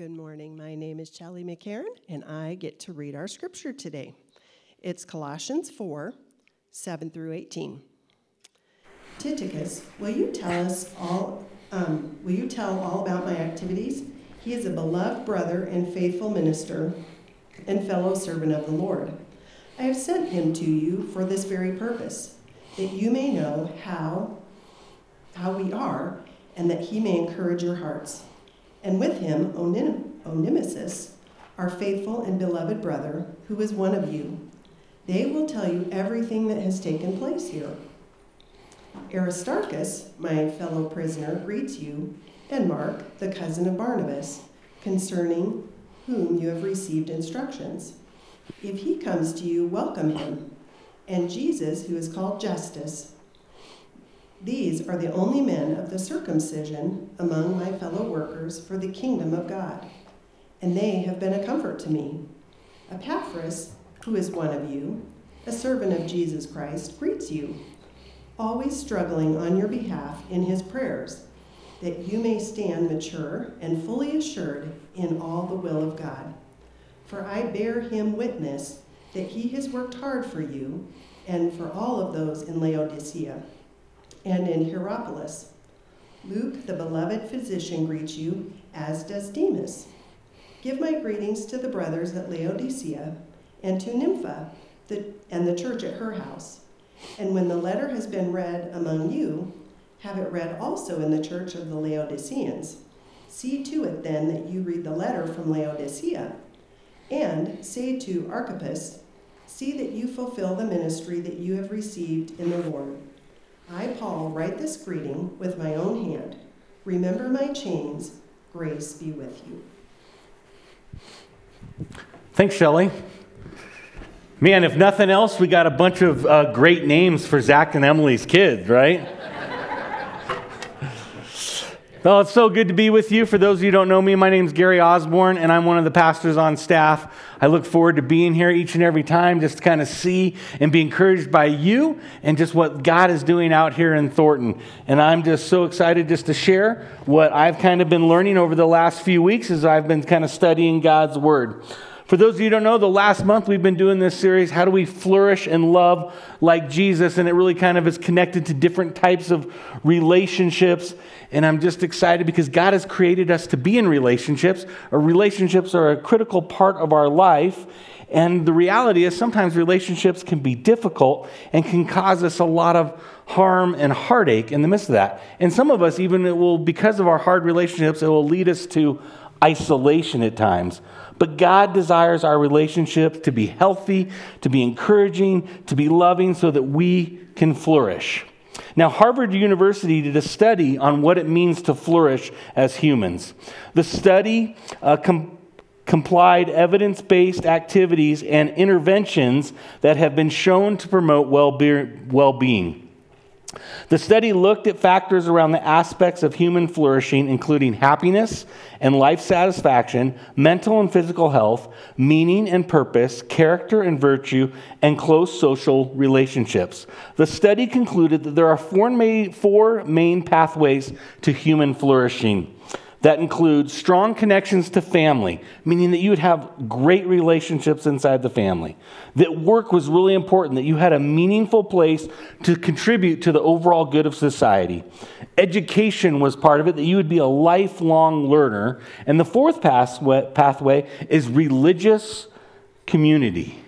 Good morning. My name is Shelley McCarran, and I get to read our scripture today. It's Colossians 4 7 through 18. Tychicus, will you tell us all? Um, will you tell all about my activities? He is a beloved brother and faithful minister and fellow servant of the Lord. I have sent him to you for this very purpose, that you may know how how we are, and that he may encourage your hearts and with him Onesimus, our faithful and beloved brother, who is one of you. They will tell you everything that has taken place here. Aristarchus, my fellow prisoner, greets you, and Mark, the cousin of Barnabas, concerning whom you have received instructions. If he comes to you, welcome him. And Jesus, who is called Justus, these are the only men of the circumcision among my fellow workers for the kingdom of God, and they have been a comfort to me. Epaphras, who is one of you, a servant of Jesus Christ, greets you, always struggling on your behalf in his prayers, that you may stand mature and fully assured in all the will of God. For I bear him witness that he has worked hard for you and for all of those in Laodicea and in Hierapolis. Luke, the beloved physician, greets you, as does Demas. Give my greetings to the brothers at Laodicea and to Nympha the, and the church at her house. And when the letter has been read among you, have it read also in the church of the Laodiceans. See to it then that you read the letter from Laodicea. And say to Archippus, See that you fulfill the ministry that you have received in the Lord. I, Paul, write this greeting with my own hand. Remember my chains. Grace be with you. Thanks, Shelley. Man, if nothing else, we got a bunch of uh, great names for Zach and Emily's kids, right? Well, it's so good to be with you. For those of you who don't know me, my name is Gary Osborne, and I'm one of the pastors on staff. I look forward to being here each and every time, just to kind of see and be encouraged by you and just what God is doing out here in Thornton. And I'm just so excited just to share what I've kind of been learning over the last few weeks as I've been kind of studying God's Word. For those of you who don't know, the last month we've been doing this series, How Do We Flourish and Love Like Jesus? And it really kind of is connected to different types of relationships. And I'm just excited because God has created us to be in relationships, Our relationships are a critical part of our life. And the reality is, sometimes relationships can be difficult and can cause us a lot of harm and heartache in the midst of that. And some of us, even it will, because of our hard relationships, it will lead us to isolation at times. But God desires our relationships to be healthy, to be encouraging, to be loving, so that we can flourish. Now, Harvard University did a study on what it means to flourish as humans. The study uh, com- complied evidence based activities and interventions that have been shown to promote well being. The study looked at factors around the aspects of human flourishing, including happiness and life satisfaction, mental and physical health, meaning and purpose, character and virtue, and close social relationships. The study concluded that there are four main, four main pathways to human flourishing that includes strong connections to family, meaning that you would have great relationships inside the family. That work was really important, that you had a meaningful place to contribute to the overall good of society. Education was part of it, that you would be a lifelong learner. And the fourth pathway is religious community.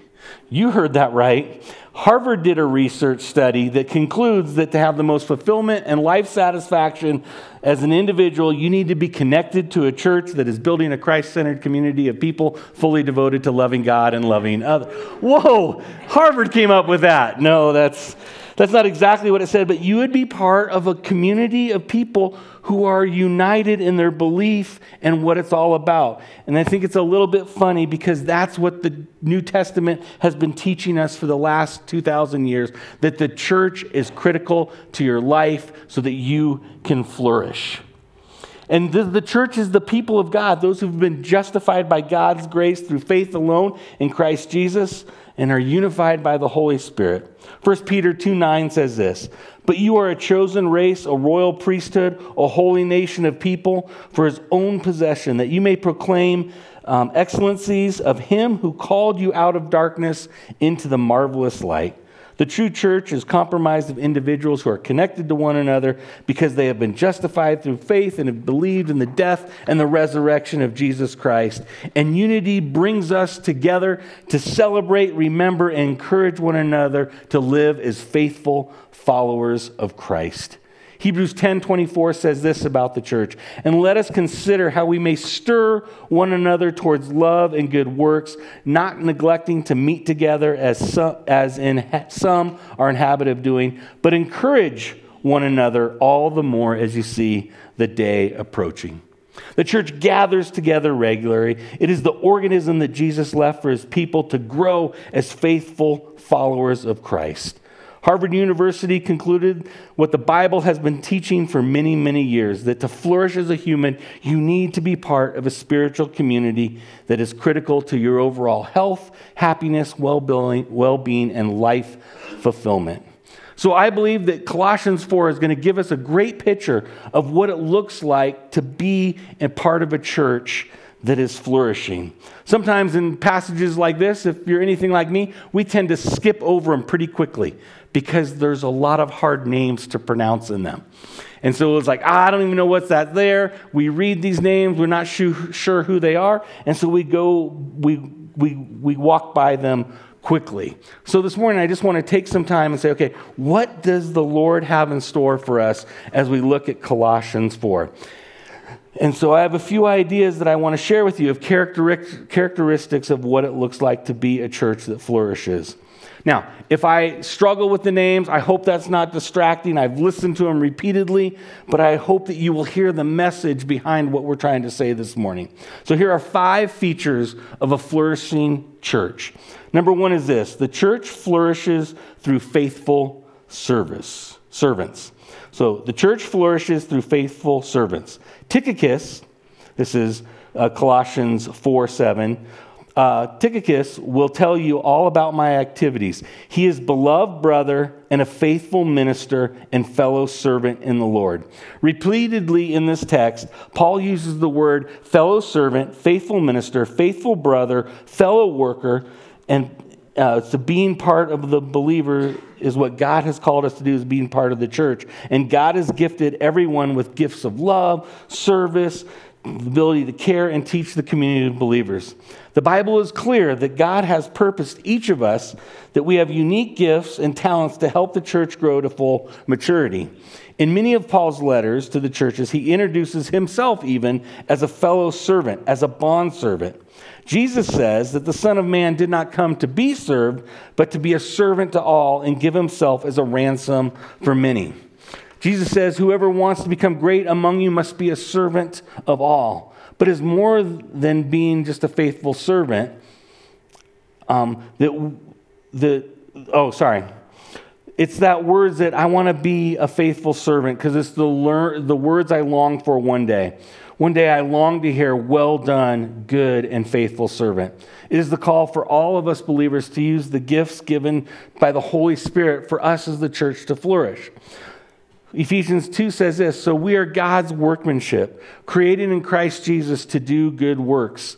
You heard that right. Harvard did a research study that concludes that to have the most fulfillment and life satisfaction as an individual, you need to be connected to a church that is building a Christ centered community of people fully devoted to loving God and loving others. Whoa, Harvard came up with that. No, that's, that's not exactly what it said, but you would be part of a community of people who are united in their belief and what it's all about. And I think it's a little bit funny because that's what the New Testament has been teaching us for the last 2,000 years that the church is critical to your life so that you can flourish. And the, the, church is the people of God, those who've been justified by God's grace through faith alone in Christ Jesus and are unified by the Holy Spirit. 1 Peter 2 9 says this But you are a chosen race, a royal priesthood, a holy nation of people for his own possession, that you may proclaim um, excellencies of him who called you out of darkness into the marvelous light. The true church is comprised of individuals who are connected to one another because they have been justified through faith and have believed in the death and the resurrection of Jesus Christ. And unity brings us together to celebrate, remember, and encourage one another to live as faithful followers of Christ. Hebrews 10:24 says this about the church, and let us consider how we may stir one another towards love and good works, not neglecting to meet together as some, as in some are in habit of doing, but encourage one another all the more as you see the day approaching. The church gathers together regularly. It is the organism that Jesus left for his people to grow as faithful followers of Christ. Harvard University concluded what the Bible has been teaching for many, many years that to flourish as a human, you need to be part of a spiritual community that is critical to your overall health, happiness, well being, and life fulfillment. So I believe that Colossians 4 is going to give us a great picture of what it looks like to be a part of a church that is flourishing. Sometimes in passages like this, if you're anything like me, we tend to skip over them pretty quickly because there's a lot of hard names to pronounce in them. And so it was like, ah, I don't even know what's that there. We read these names, we're not sure who they are. And so we go, we, we, we walk by them quickly. So this morning, I just want to take some time and say, okay, what does the Lord have in store for us as we look at Colossians 4? And so I have a few ideas that I want to share with you of characteristics of what it looks like to be a church that flourishes. Now, if I struggle with the names, I hope that's not distracting. I've listened to them repeatedly, but I hope that you will hear the message behind what we're trying to say this morning. So, here are five features of a flourishing church. Number one is this the church flourishes through faithful service, servants. So, the church flourishes through faithful servants. Tychicus, this is uh, Colossians 4 7 uh, Tychicus will tell you all about my activities. He is beloved brother and a faithful minister and fellow servant in the Lord. Repeatedly in this text, Paul uses the word fellow servant, faithful minister, faithful brother, fellow worker, and uh, so being part of the believer is what God has called us to do, is being part of the church. And God has gifted everyone with gifts of love, service, the ability to care and teach the community of believers. The Bible is clear that God has purposed each of us that we have unique gifts and talents to help the church grow to full maturity. In many of Paul's letters to the churches, he introduces himself even as a fellow servant, as a bondservant. Jesus says that the Son of Man did not come to be served, but to be a servant to all and give himself as a ransom for many. Jesus says, Whoever wants to become great among you must be a servant of all. But is more than being just a faithful servant. Um, that, the, oh, sorry. It's that words that I want to be a faithful servant because it's the, lear- the words I long for one day. One day I long to hear, Well done, good and faithful servant. It is the call for all of us believers to use the gifts given by the Holy Spirit for us as the church to flourish. Ephesians 2 says this So we are God's workmanship, created in Christ Jesus to do good works,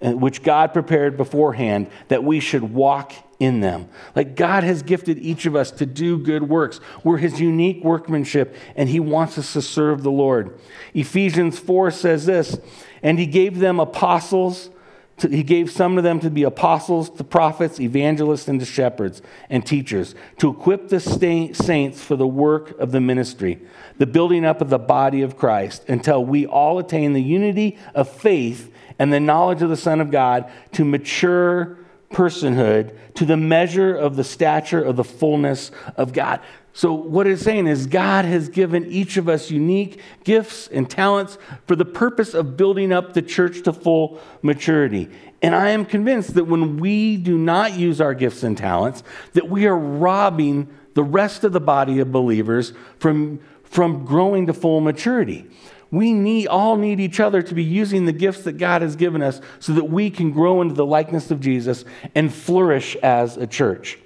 which God prepared beforehand that we should walk in them. Like God has gifted each of us to do good works. We're his unique workmanship, and he wants us to serve the Lord. Ephesians 4 says this And he gave them apostles to, he gave some of them to be apostles, to prophets, evangelists, and to shepherds and teachers to equip the saints for the work of the ministry, the building up of the body of Christ, until we all attain the unity of faith and the knowledge of the Son of God to mature personhood, to the measure of the stature of the fullness of God. So, what it's saying is, God has given each of us unique gifts and talents for the purpose of building up the church to full maturity. And I am convinced that when we do not use our gifts and talents, that we are robbing the rest of the body of believers from, from growing to full maturity. We need, all need each other to be using the gifts that God has given us so that we can grow into the likeness of Jesus and flourish as a church.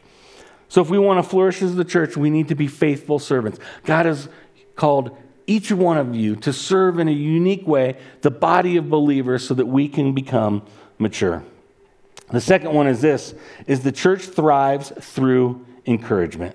So, if we want to flourish as the church, we need to be faithful servants. God has called each one of you to serve in a unique way the body of believers so that we can become mature. The second one is this is the church thrives through encouragement.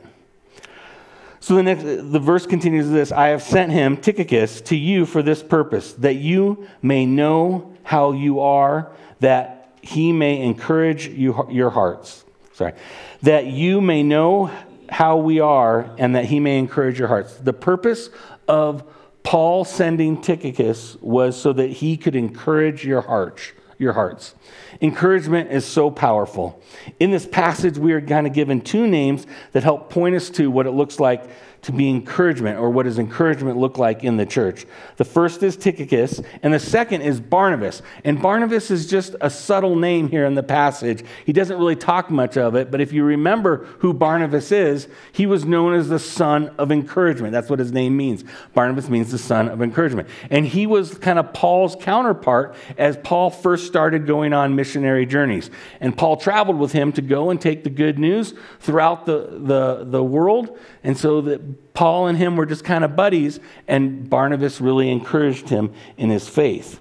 So the next the verse continues this, I have sent him Tychicus to you for this purpose that you may know how you are that he may encourage you, your hearts. Sorry. That you may know how we are and that he may encourage your hearts. The purpose of Paul sending Tychicus was so that he could encourage your hearts, your hearts. Encouragement is so powerful. In this passage, we are kind of given two names that help point us to what it looks like to be encouragement, or what does encouragement look like in the church? The first is Tychicus, and the second is Barnabas. And Barnabas is just a subtle name here in the passage. He doesn't really talk much of it, but if you remember who Barnabas is, he was known as the son of encouragement. That's what his name means. Barnabas means the son of encouragement. And he was kind of Paul's counterpart as Paul first started going on missionary journeys. And Paul traveled with him to go and take the good news throughout the, the, the world. And so that Paul and him were just kind of buddies, and Barnabas really encouraged him in his faith.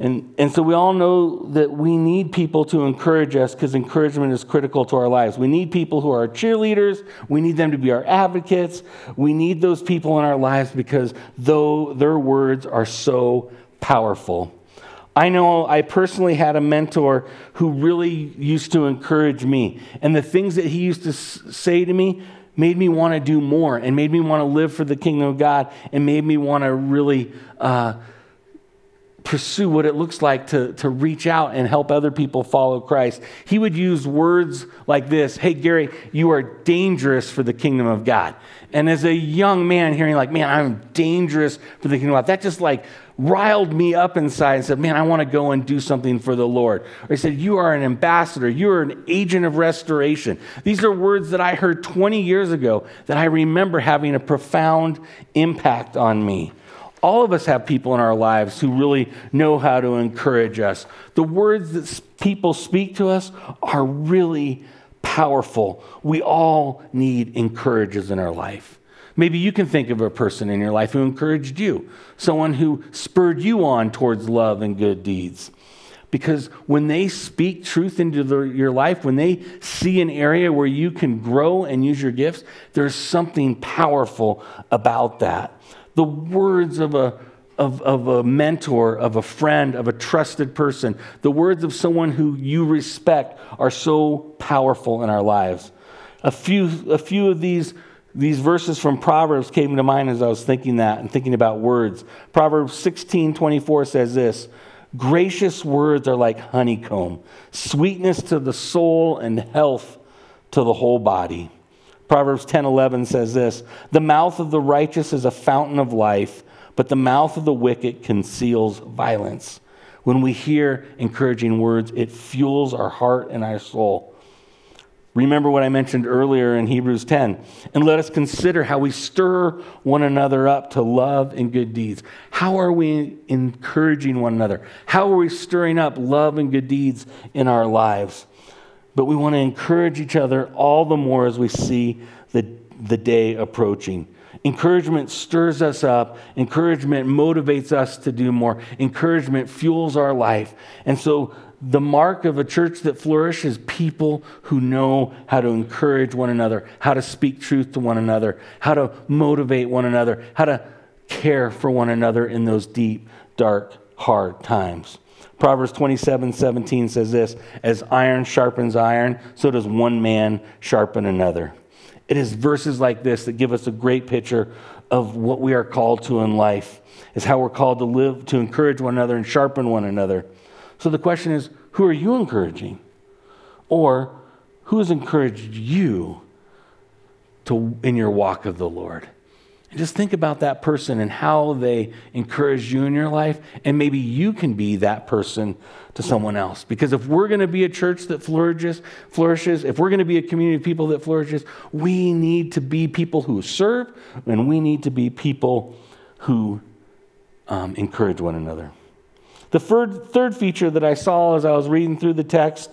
And, and so we all know that we need people to encourage us because encouragement is critical to our lives. We need people who are cheerleaders. We need them to be our advocates. We need those people in our lives because though their words are so powerful. I know I personally had a mentor who really used to encourage me. And the things that he used to say to me made me want to do more and made me want to live for the kingdom of God and made me want to really uh, pursue what it looks like to, to reach out and help other people follow Christ. He would use words like this Hey, Gary, you are dangerous for the kingdom of God. And as a young man hearing, like, man, I'm dangerous for the kingdom of God, that just like riled me up inside and said, Man, I want to go and do something for the Lord. Or he said, You are an ambassador. You are an agent of restoration. These are words that I heard 20 years ago that I remember having a profound impact on me. All of us have people in our lives who really know how to encourage us. The words that people speak to us are really powerful. We all need encouragers in our life. Maybe you can think of a person in your life who encouraged you, someone who spurred you on towards love and good deeds. Because when they speak truth into the, your life, when they see an area where you can grow and use your gifts, there's something powerful about that. The words of a, of, of a mentor, of a friend, of a trusted person, the words of someone who you respect are so powerful in our lives. A few, a few of these these verses from Proverbs came to mind as I was thinking that and thinking about words. Proverbs 16 24 says this Gracious words are like honeycomb, sweetness to the soul and health to the whole body. Proverbs 10:11 says this The mouth of the righteous is a fountain of life, but the mouth of the wicked conceals violence. When we hear encouraging words, it fuels our heart and our soul. Remember what I mentioned earlier in Hebrews 10. And let us consider how we stir one another up to love and good deeds. How are we encouraging one another? How are we stirring up love and good deeds in our lives? But we want to encourage each other all the more as we see the, the day approaching. Encouragement stirs us up. Encouragement motivates us to do more. Encouragement fuels our life. And so the mark of a church that flourishes people who know how to encourage one another, how to speak truth to one another, how to motivate one another, how to care for one another in those deep, dark, hard times. Proverbs 27 17 says this As iron sharpens iron, so does one man sharpen another. It is verses like this that give us a great picture of what we are called to in life, is how we're called to live, to encourage one another and sharpen one another. So the question is who are you encouraging? Or who has encouraged you to, in your walk of the Lord? And just think about that person and how they encourage you in your life, and maybe you can be that person to someone else. Because if we're going to be a church that flourishes, flourishes, if we're going to be a community of people that flourishes, we need to be people who serve, and we need to be people who um, encourage one another. The third, third feature that I saw as I was reading through the text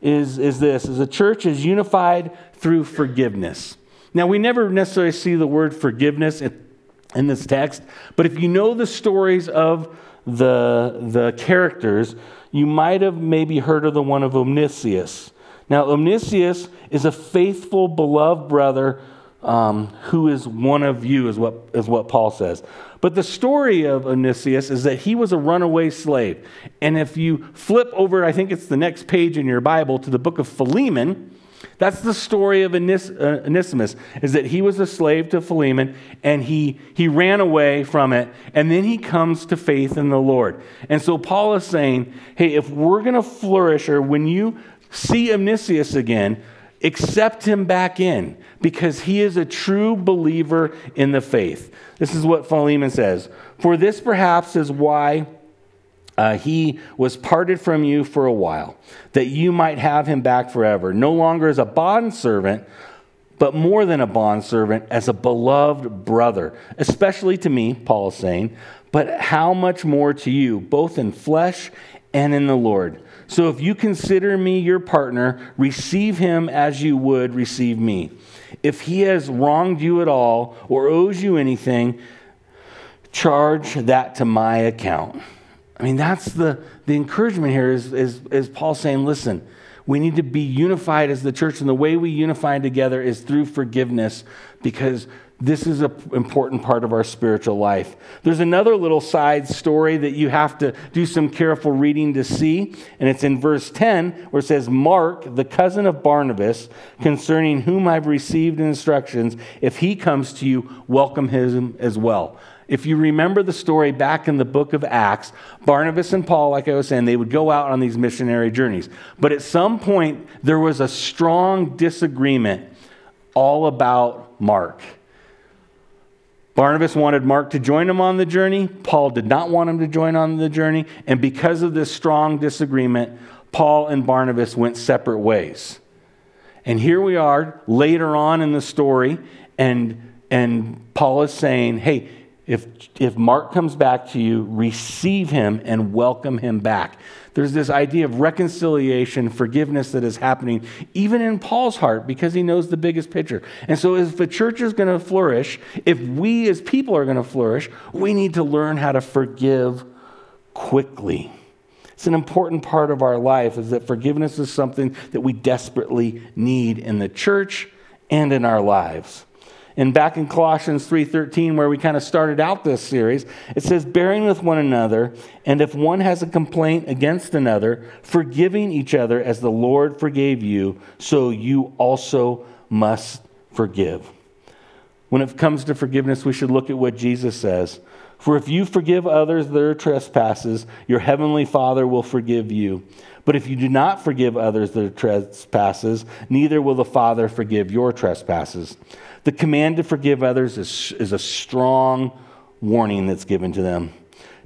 is, is this is a church is unified through forgiveness. Now we never necessarily see the word forgiveness in, this text, but if you know the stories of the, the characters, you might have maybe heard of the one of Onesimus. Now, Onesimus is a faithful, beloved brother um, who is one of you, is what, is what Paul says. But the story of Onesimus is that he was a runaway slave. And if you flip over, I think it's the next page in your Bible, to the book of Philemon, that's the story of uh, Onesimus, is that he was a slave to Philemon and he, he ran away from it, and then he comes to faith in the Lord. And so Paul is saying, hey, if we're going to flourish, or when you see Onesimus again, accept him back in because he is a true believer in the faith. This is what Philemon says. For this perhaps is why uh, he was parted from you for a while, that you might have him back forever, no longer as a bondservant, but more than a bondservant, as a beloved brother, especially to me, Paul is saying, but how much more to you, both in flesh and in the Lord. So if you consider me your partner, receive him as you would receive me. If he has wronged you at all or owes you anything, charge that to my account. I mean, that's the, the encouragement here is, is, is Paul saying, listen, we need to be unified as the church, and the way we unify together is through forgiveness because this is an important part of our spiritual life. There's another little side story that you have to do some careful reading to see, and it's in verse 10 where it says, Mark, the cousin of Barnabas, concerning whom I've received instructions, if he comes to you, welcome him as well. If you remember the story back in the book of Acts, Barnabas and Paul, like I was saying, they would go out on these missionary journeys. But at some point, there was a strong disagreement all about Mark. Barnabas wanted Mark to join him on the journey. Paul did not want him to join on the journey. And because of this strong disagreement, Paul and Barnabas went separate ways. And here we are later on in the story, and, and Paul is saying, hey, if, if Mark comes back to you, receive him and welcome him back. There's this idea of reconciliation, forgiveness that is happening even in Paul's heart because he knows the biggest picture. And so, if the church is going to flourish, if we as people are going to flourish, we need to learn how to forgive quickly. It's an important part of our life is that forgiveness is something that we desperately need in the church and in our lives. And back in Colossians 3:13 where we kind of started out this series, it says bearing with one another, and if one has a complaint against another, forgiving each other as the Lord forgave you, so you also must forgive. When it comes to forgiveness, we should look at what Jesus says. For if you forgive others their trespasses, your heavenly Father will forgive you. But if you do not forgive others their trespasses, neither will the Father forgive your trespasses. The command to forgive others is, is a strong warning that's given to them.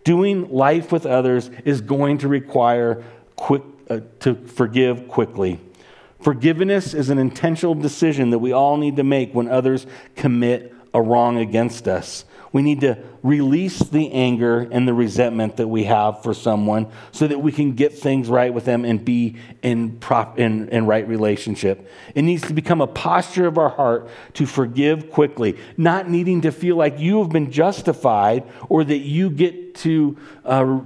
Doing life with others is going to require quick, uh, to forgive quickly. Forgiveness is an intentional decision that we all need to make when others commit a wrong against us. We need to release the anger and the resentment that we have for someone so that we can get things right with them and be in, prop, in, in right relationship. It needs to become a posture of our heart to forgive quickly, not needing to feel like you have been justified or that you get to uh,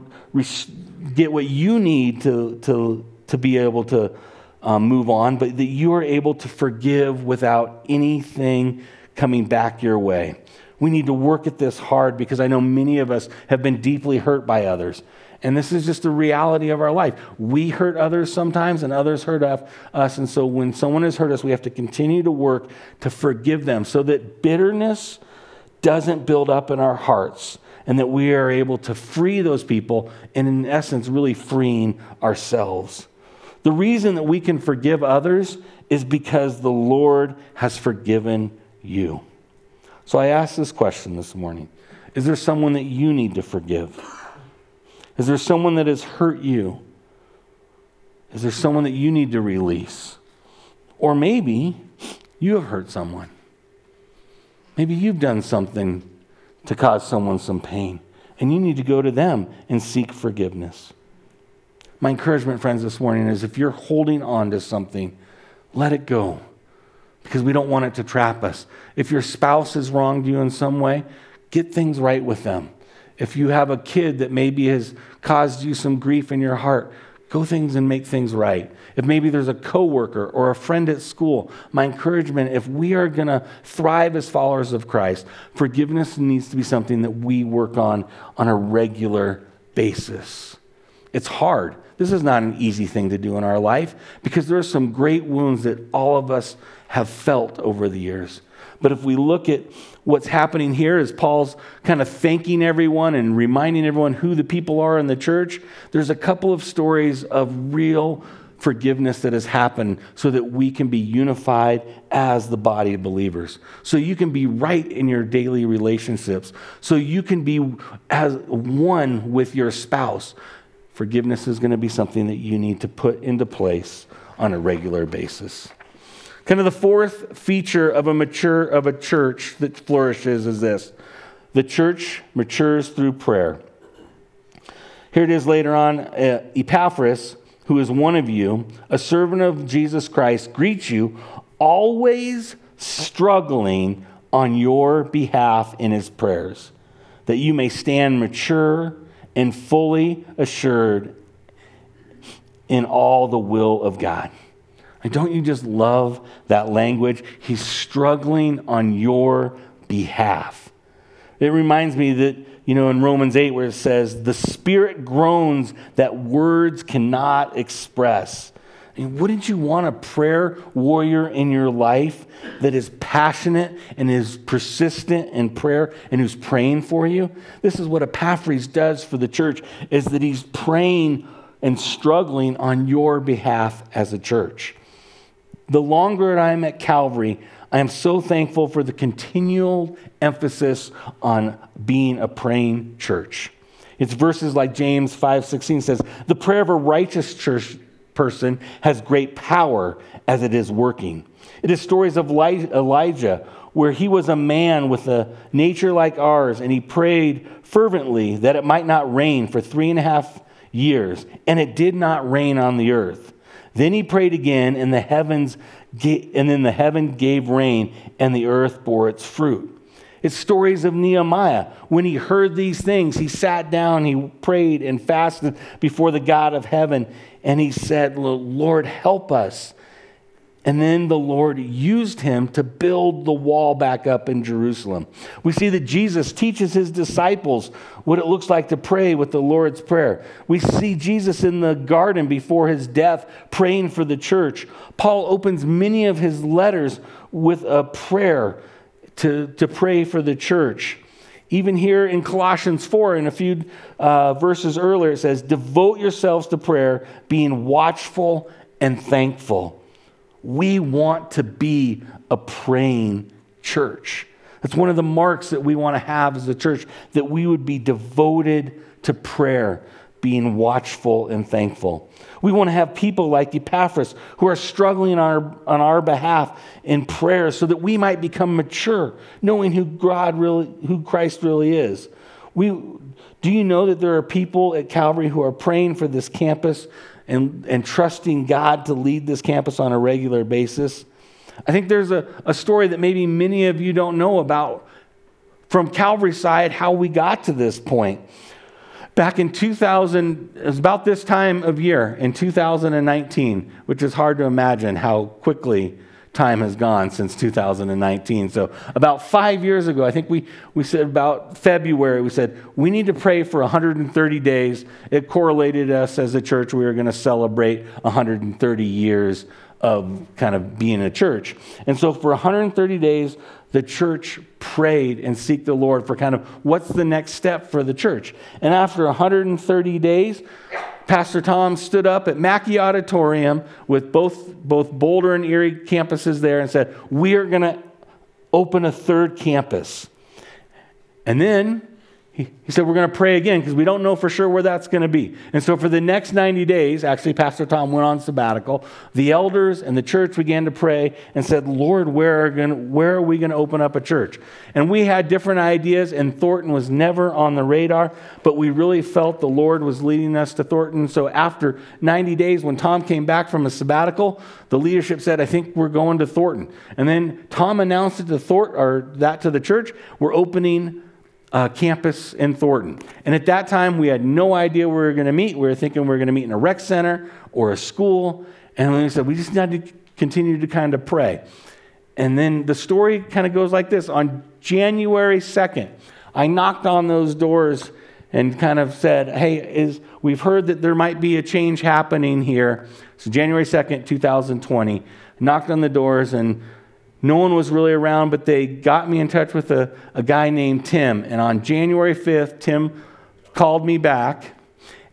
get what you need to, to, to be able to um, move on, but that you are able to forgive without anything coming back your way. We need to work at this hard because I know many of us have been deeply hurt by others. And this is just the reality of our life. We hurt others sometimes, and others hurt us. And so when someone has hurt us, we have to continue to work to forgive them so that bitterness doesn't build up in our hearts and that we are able to free those people and, in essence, really freeing ourselves. The reason that we can forgive others is because the Lord has forgiven you. So I ask this question this morning Is there someone that you need to forgive? Is there someone that has hurt you? Is there someone that you need to release? Or maybe you have hurt someone. Maybe you've done something to cause someone some pain. and you need to go to them and seek forgiveness. My encouragement, friends, this morning is if you're holding on to something, let it go because we don't want it to trap us. If your spouse has wronged you in some way, get things right with them. If you have a kid that maybe has caused you some grief in your heart, go things and make things right. If maybe there's a coworker or a friend at school, my encouragement if we are going to thrive as followers of Christ, forgiveness needs to be something that we work on on a regular basis. It's hard. This is not an easy thing to do in our life because there are some great wounds that all of us have felt over the years. But if we look at what's happening here as Paul's kind of thanking everyone and reminding everyone who the people are in the church, there's a couple of stories of real forgiveness that has happened so that we can be unified as the body of believers. So you can be right in your daily relationships. So you can be as one with your spouse. Forgiveness is going to be something that you need to put into place on a regular basis. Kind of the fourth feature of a mature of a church that flourishes is this. The church matures through prayer. Here it is later on. Uh, Epaphras, who is one of you, a servant of Jesus Christ, greets you, always struggling on your behalf in his prayers, that you may stand mature and fully assured in all the will of God. And don't you just love that language? He's struggling on your behalf. It reminds me that, you know, in Romans 8, where it says, the Spirit groans that words cannot express. And wouldn't you want a prayer warrior in your life that is passionate and is persistent in prayer and who's praying for you? This is what Epaphras does for the church is that he's praying and struggling on your behalf as a church. The longer I'm at Calvary, I am so thankful for the continual emphasis on being a praying church. It's verses like James 5:16 says, "The prayer of a righteous church person has great power as it is working. It is stories of Elijah, where he was a man with a nature like ours, and he prayed fervently that it might not rain for three and a half years, and it did not rain on the earth. Then he prayed again, and the heavens, and then the heaven gave rain, and the earth bore its fruit. It's stories of Nehemiah. When he heard these things, he sat down, he prayed and fasted before the God of heaven, and he said, Lord, help us. And then the Lord used him to build the wall back up in Jerusalem. We see that Jesus teaches his disciples what it looks like to pray with the Lord's Prayer. We see Jesus in the garden before his death praying for the church. Paul opens many of his letters with a prayer to, to pray for the church. Even here in Colossians 4, in a few uh, verses earlier, it says, Devote yourselves to prayer, being watchful and thankful. We want to be a praying church. That's one of the marks that we want to have as a church, that we would be devoted to prayer, being watchful and thankful. We want to have people like Epaphras who are struggling on our, on our behalf in prayer so that we might become mature, knowing who God really, who Christ really is. We, do you know that there are people at Calvary who are praying for this campus and, and trusting God to lead this campus on a regular basis? I think there's a, a story that maybe many of you don't know about from Calvary side, how we got to this point. Back in 2000, it was about this time of year, in 2019, which is hard to imagine how quickly time has gone since 2019. So, about five years ago, I think we, we said about February, we said we need to pray for 130 days. It correlated us as a church. We were going to celebrate 130 years of kind of being a church. And so, for 130 days, the church prayed and seek the Lord for kind of what's the next step for the church. And after 130 days, Pastor Tom stood up at Macky Auditorium with both, both Boulder and Erie campuses there and said, We are going to open a third campus. And then he, said, We're going to pray again because we don't know for sure where that's going to be. And so, for the next 90 days, actually, Pastor Tom went on sabbatical. The elders and the church began to pray and said, Lord, where are, gonna, where are we going to open up a church? And we had different ideas, and Thornton was never on the radar, but we really felt the Lord was leading us to Thornton. So, after 90 days, when Tom came back from a sabbatical, the leadership said, I think we're going to Thornton. And then Tom announced it to Thornton, or that to the church, we're opening uh, campus in Thornton. And at that time, we had no idea where we were going to meet. We were thinking we were going to meet in a rec center or a school. And we said, we just need to continue to kind of pray. And then the story kind of goes like this On January 2nd, I knocked on those doors and kind of said, Hey, is, we've heard that there might be a change happening here. So, January 2nd, 2020, knocked on the doors and no one was really around, but they got me in touch with a, a guy named Tim. And on January 5th, Tim called me back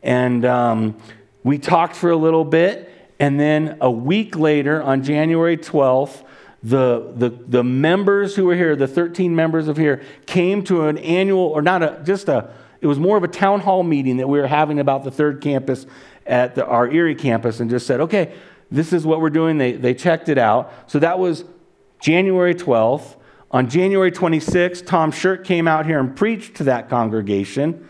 and um, we talked for a little bit. And then a week later, on January 12th, the, the, the members who were here, the 13 members of here, came to an annual, or not a, just a, it was more of a town hall meeting that we were having about the third campus at the, our Erie campus and just said, okay, this is what we're doing. They, they checked it out. So that was January 12th. On January 26th, Tom Shirk came out here and preached to that congregation.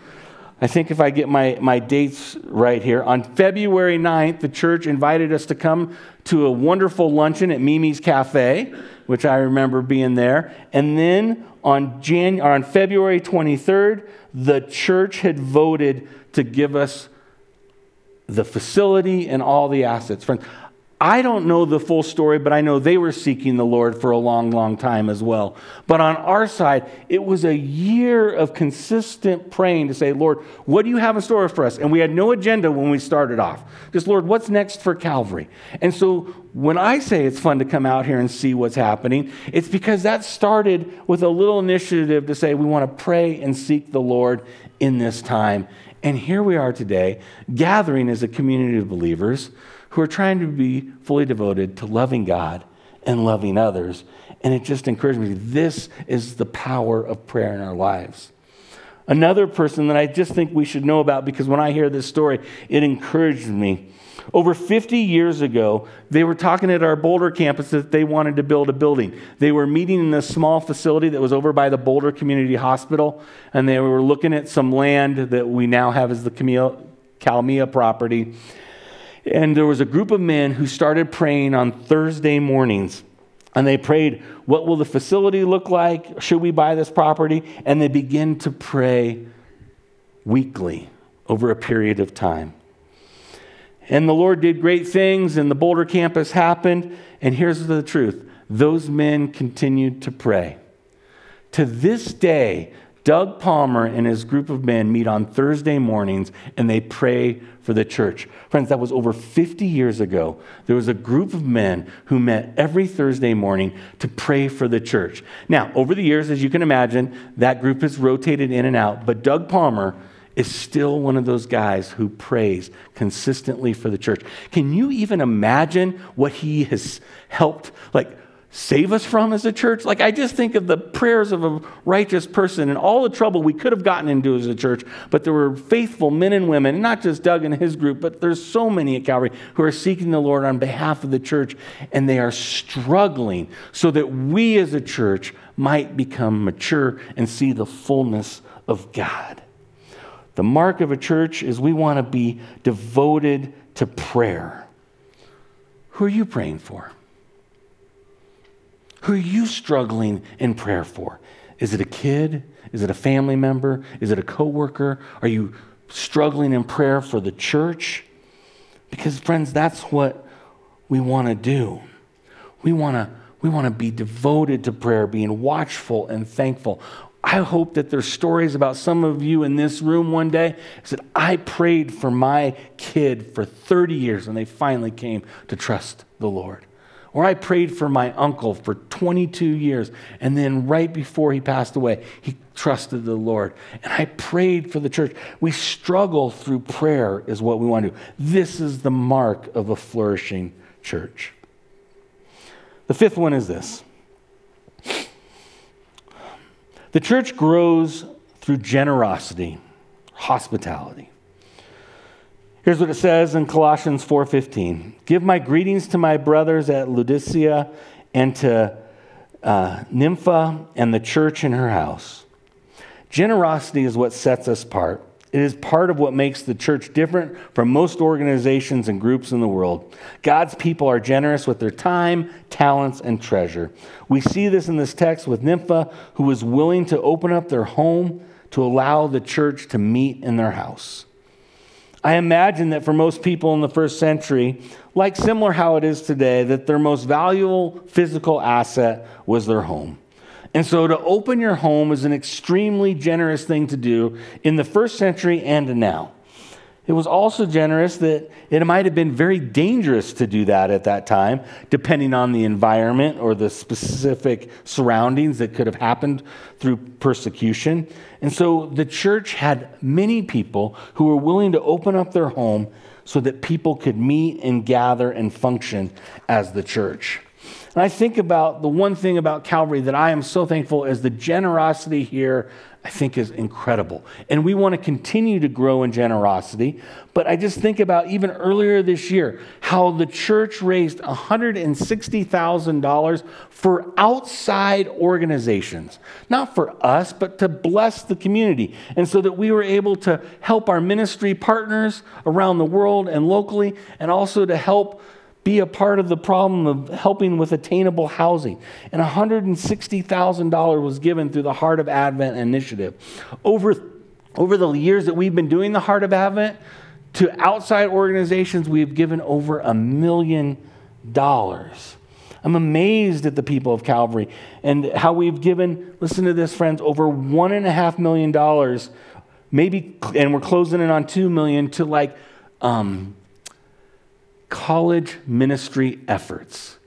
I think if I get my, my dates right here, on February 9th, the church invited us to come to a wonderful luncheon at Mimi's Cafe, which I remember being there. And then on, Jan- on February 23rd, the church had voted to give us the facility and all the assets. Friends, I don't know the full story, but I know they were seeking the Lord for a long, long time as well. But on our side, it was a year of consistent praying to say, Lord, what do you have in store for us? And we had no agenda when we started off. Just, Lord, what's next for Calvary? And so when I say it's fun to come out here and see what's happening, it's because that started with a little initiative to say we want to pray and seek the Lord in this time. And here we are today, gathering as a community of believers who are trying to be fully devoted to loving God and loving others. And it just encouraged me this is the power of prayer in our lives. Another person that I just think we should know about because when I hear this story, it encouraged me. Over 50 years ago, they were talking at our Boulder campus that they wanted to build a building. They were meeting in a small facility that was over by the Boulder Community Hospital, and they were looking at some land that we now have as the Kalmia property. And there was a group of men who started praying on Thursday mornings. And they prayed, What will the facility look like? Should we buy this property? And they begin to pray weekly over a period of time. And the Lord did great things, and the Boulder campus happened. And here's the truth those men continued to pray. To this day, Doug Palmer and his group of men meet on Thursday mornings and they pray for the church. Friends, that was over 50 years ago. There was a group of men who met every Thursday morning to pray for the church. Now, over the years, as you can imagine, that group has rotated in and out, but Doug Palmer is still one of those guys who prays consistently for the church. Can you even imagine what he has helped? Like, save us from as a church? Like, I just think of the prayers of a righteous person and all the trouble we could have gotten into as a church, but there were faithful men and women, not just Doug and his group, but there's so many at Calvary who are seeking the Lord on behalf of the church, and they are struggling so that we as a church might become mature and see the fullness of God. The mark of a church is we want to be devoted to prayer. Who are you praying for? Who are you struggling in prayer for? Is it a kid? Is it a family member? Is it a coworker? Are you struggling in prayer for the church? Because friends, that's what we want to do. We want to we want to be devoted to prayer, being watchful and thankful. I hope that there's stories about some of you in this room one day said, I prayed for my kid for 30 years and they finally came to trust the Lord. Or I prayed for my uncle for 22 years, and then right before he passed away, he trusted the Lord. And I prayed for the church. We struggle through prayer, is what we want to do. This is the mark of a flourishing church. The fifth one is this the church grows through generosity, hospitality. Here's what it says in Colossians 4:15. Give my greetings to my brothers at Laodicea and to uh, Nympha and the church in her house. Generosity is what sets us apart. It is part of what makes the church different from most organizations and groups in the world. God's people are generous with their time, talents, and treasure. We see this in this text with Nympha, who was willing to open up their home to allow the church to meet in their house. I imagine that for most people in the first century, like similar how it is today, that their most valuable physical asset was their home. And so to open your home is an extremely generous thing to do in the first century and now. It was also generous that it might have been very dangerous to do that at that time, depending on the environment or the specific surroundings that could have happened through persecution. And so the church had many people who were willing to open up their home so that people could meet and gather and function as the church. And I think about the one thing about Calvary that I am so thankful is the generosity here, I think is incredible. And we want to continue to grow in generosity. But I just think about even earlier this year, how the church raised $160,000 for outside organizations. Not for us, but to bless the community. And so that we were able to help our ministry partners around the world and locally, and also to help be a part of the problem of helping with attainable housing. And $160,000 was given through the Heart of Advent initiative. Over, over the years that we've been doing the Heart of Advent, to outside organizations, we've given over a million dollars. I'm amazed at the people of Calvary and how we've given, listen to this, friends, over one and a half million dollars, maybe, and we're closing in on two million to like um, college ministry efforts.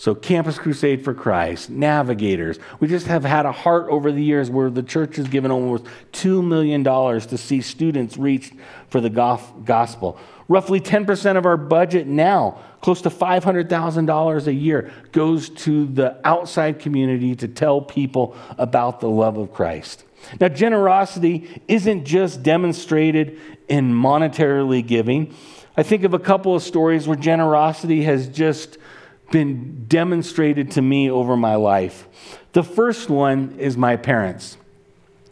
So, Campus Crusade for Christ, Navigators. We just have had a heart over the years where the church has given almost $2 million to see students reached for the gospel. Roughly 10% of our budget now, close to $500,000 a year, goes to the outside community to tell people about the love of Christ. Now, generosity isn't just demonstrated in monetarily giving. I think of a couple of stories where generosity has just been demonstrated to me over my life. The first one is my parents.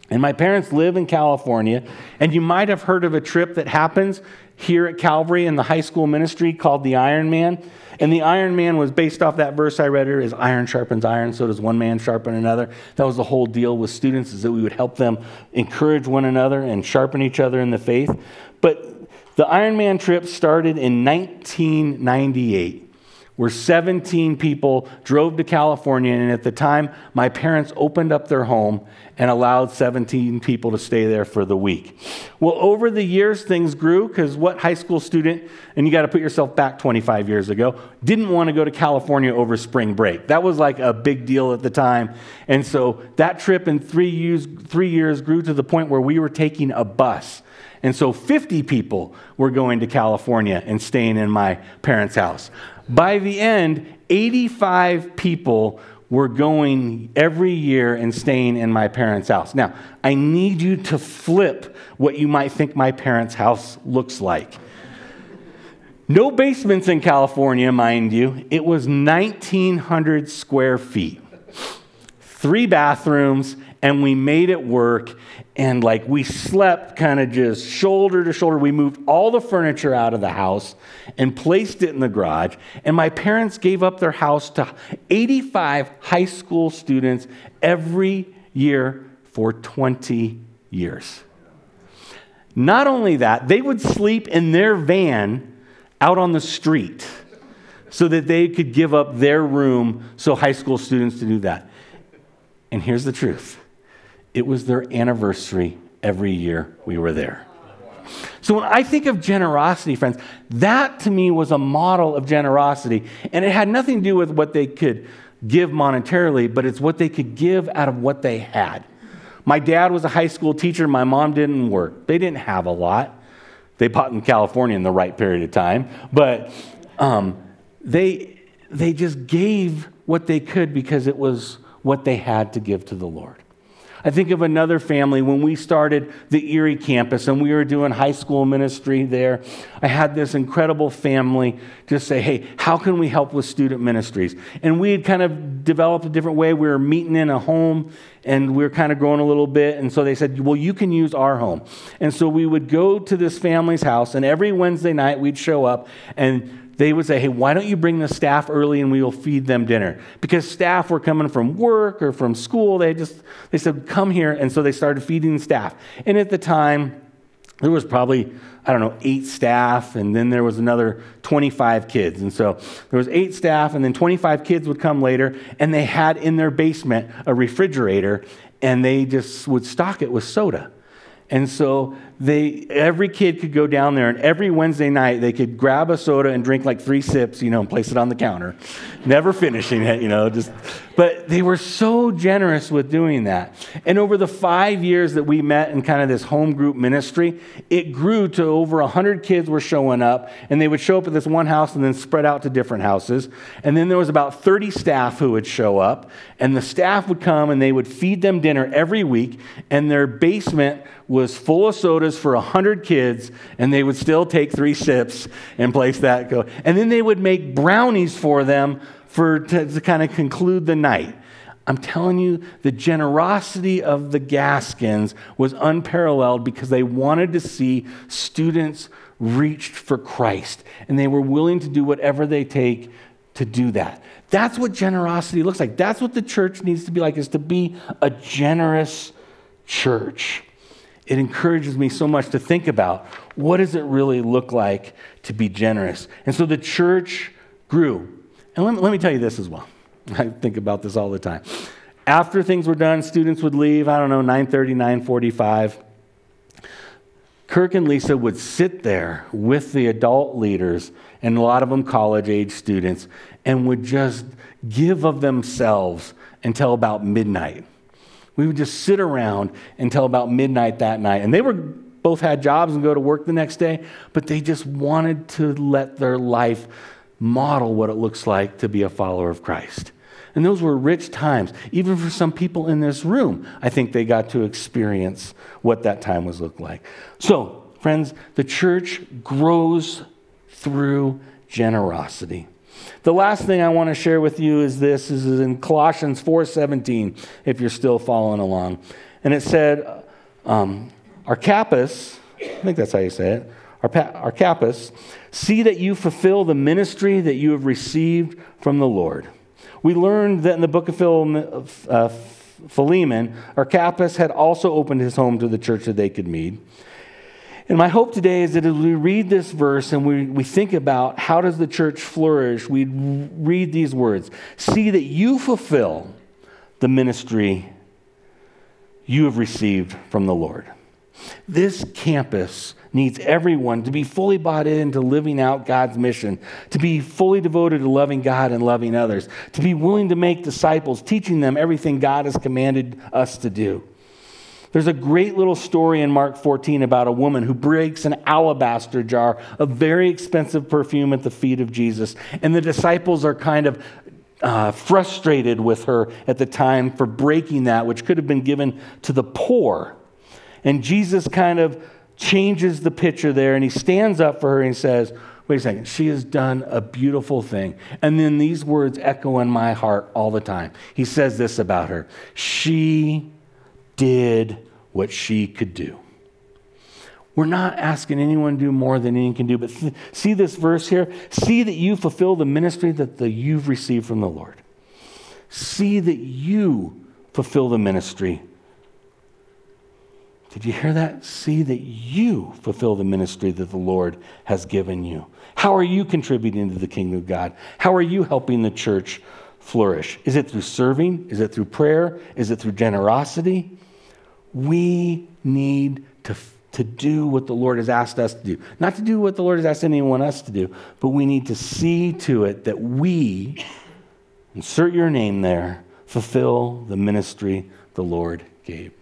And my parents live in California, and you might have heard of a trip that happens here at Calvary in the high school ministry called the Iron Man. And the Iron Man was based off that verse I read here is iron sharpens iron, so does one man sharpen another. That was the whole deal with students is that we would help them encourage one another and sharpen each other in the faith. But the Ironman trip started in 1998, where 17 people drove to California, and at the time, my parents opened up their home and allowed 17 people to stay there for the week. Well, over the years, things grew because what high school student, and you got to put yourself back 25 years ago, didn't want to go to California over spring break? That was like a big deal at the time. And so that trip in three years, three years grew to the point where we were taking a bus and so 50 people were going to California and staying in my parents' house. By the end, 85 people were going every year and staying in my parents' house. Now, I need you to flip what you might think my parents' house looks like. No basements in California, mind you. It was 1,900 square feet, three bathrooms, and we made it work and like we slept kind of just shoulder to shoulder. We moved all the furniture out of the house and placed it in the garage. And my parents gave up their house to 85 high school students every year for 20 years. Not only that, they would sleep in their van out on the street so that they could give up their room so high school students to do that. And here's the truth it was their anniversary every year we were there. So when I think of generosity, friends, that to me was a model of generosity. And it had nothing to do with what they could give monetarily, but it's what they could give out of what they had. My dad was a high school teacher. My mom didn't work. They didn't have a lot. They bought in California in the right period of time, but um, they, they just gave what they could because it was what they had to give to the Lord. I think of another family when we started the Erie campus and we were doing high school ministry there. I had this incredible family just say, hey, how can we help with student ministries? And we had kind of developed a different way. We were meeting in a home and we were kind of growing a little bit. And so they said, well, you can use our home. And so we would go to this family's house, and every Wednesday night we'd show up and they would say, Hey, why don't you bring the staff early and we will feed them dinner? Because staff were coming from work or from school. They just, they said, Come here. And so they started feeding staff. And at the time, there was probably, I don't know, eight staff, and then there was another 25 kids. And so there was eight staff, and then 25 kids would come later, and they had in their basement a refrigerator, and they just would stock it with soda. And so they every kid could go down there and every Wednesday night they could grab a soda and drink like three sips, you know, and place it on the counter. Never finishing it, you know, just but they were so generous with doing that. And over the 5 years that we met in kind of this home group ministry, it grew to over 100 kids were showing up and they would show up at this one house and then spread out to different houses. And then there was about 30 staff who would show up and the staff would come and they would feed them dinner every week and their basement was full of sodas for 100 kids, and they would still take three sips and place that go. And then they would make brownies for them for, to, to kind of conclude the night. I'm telling you, the generosity of the Gaskins was unparalleled because they wanted to see students reached for Christ, and they were willing to do whatever they take to do that. That's what generosity looks like. That's what the church needs to be like, is to be a generous church it encourages me so much to think about what does it really look like to be generous. And so the church grew. And let me, let me tell you this as well. I think about this all the time. After things were done, students would leave, I don't know, 9:30, 9:45. Kirk and Lisa would sit there with the adult leaders and a lot of them college age students and would just give of themselves until about midnight. We would just sit around until about midnight that night. And they were both had jobs and go to work the next day, but they just wanted to let their life model what it looks like to be a follower of Christ. And those were rich times. Even for some people in this room, I think they got to experience what that time was looked like. So, friends, the church grows through generosity. The last thing I want to share with you is this this is in Colossians 4:17 if you're still following along. And it said um, Archippus, I think that's how you say it. Archippus, see that you fulfill the ministry that you have received from the Lord. We learned that in the book of uh, Philemon, Archippus had also opened his home to the church that they could meet. And my hope today is that as we read this verse and we, we think about how does the church flourish, we read these words. See that you fulfill the ministry you have received from the Lord. This campus needs everyone to be fully bought into living out God's mission, to be fully devoted to loving God and loving others, to be willing to make disciples, teaching them everything God has commanded us to do. There's a great little story in Mark 14 about a woman who breaks an alabaster jar of very expensive perfume at the feet of Jesus. And the disciples are kind of uh, frustrated with her at the time for breaking that, which could have been given to the poor. And Jesus kind of changes the picture there and he stands up for her and he says, Wait a second, she has done a beautiful thing. And then these words echo in my heart all the time. He says this about her She did what she could do. We're not asking anyone to do more than anyone can do, but th- see this verse here? See that you fulfill the ministry that the, you've received from the Lord. See that you fulfill the ministry. Did you hear that? See that you fulfill the ministry that the Lord has given you. How are you contributing to the kingdom of God? How are you helping the church flourish? Is it through serving? Is it through prayer? Is it through generosity? We need to, to do what the Lord has asked us to do. Not to do what the Lord has asked anyone else to do, but we need to see to it that we, insert your name there, fulfill the ministry the Lord gave.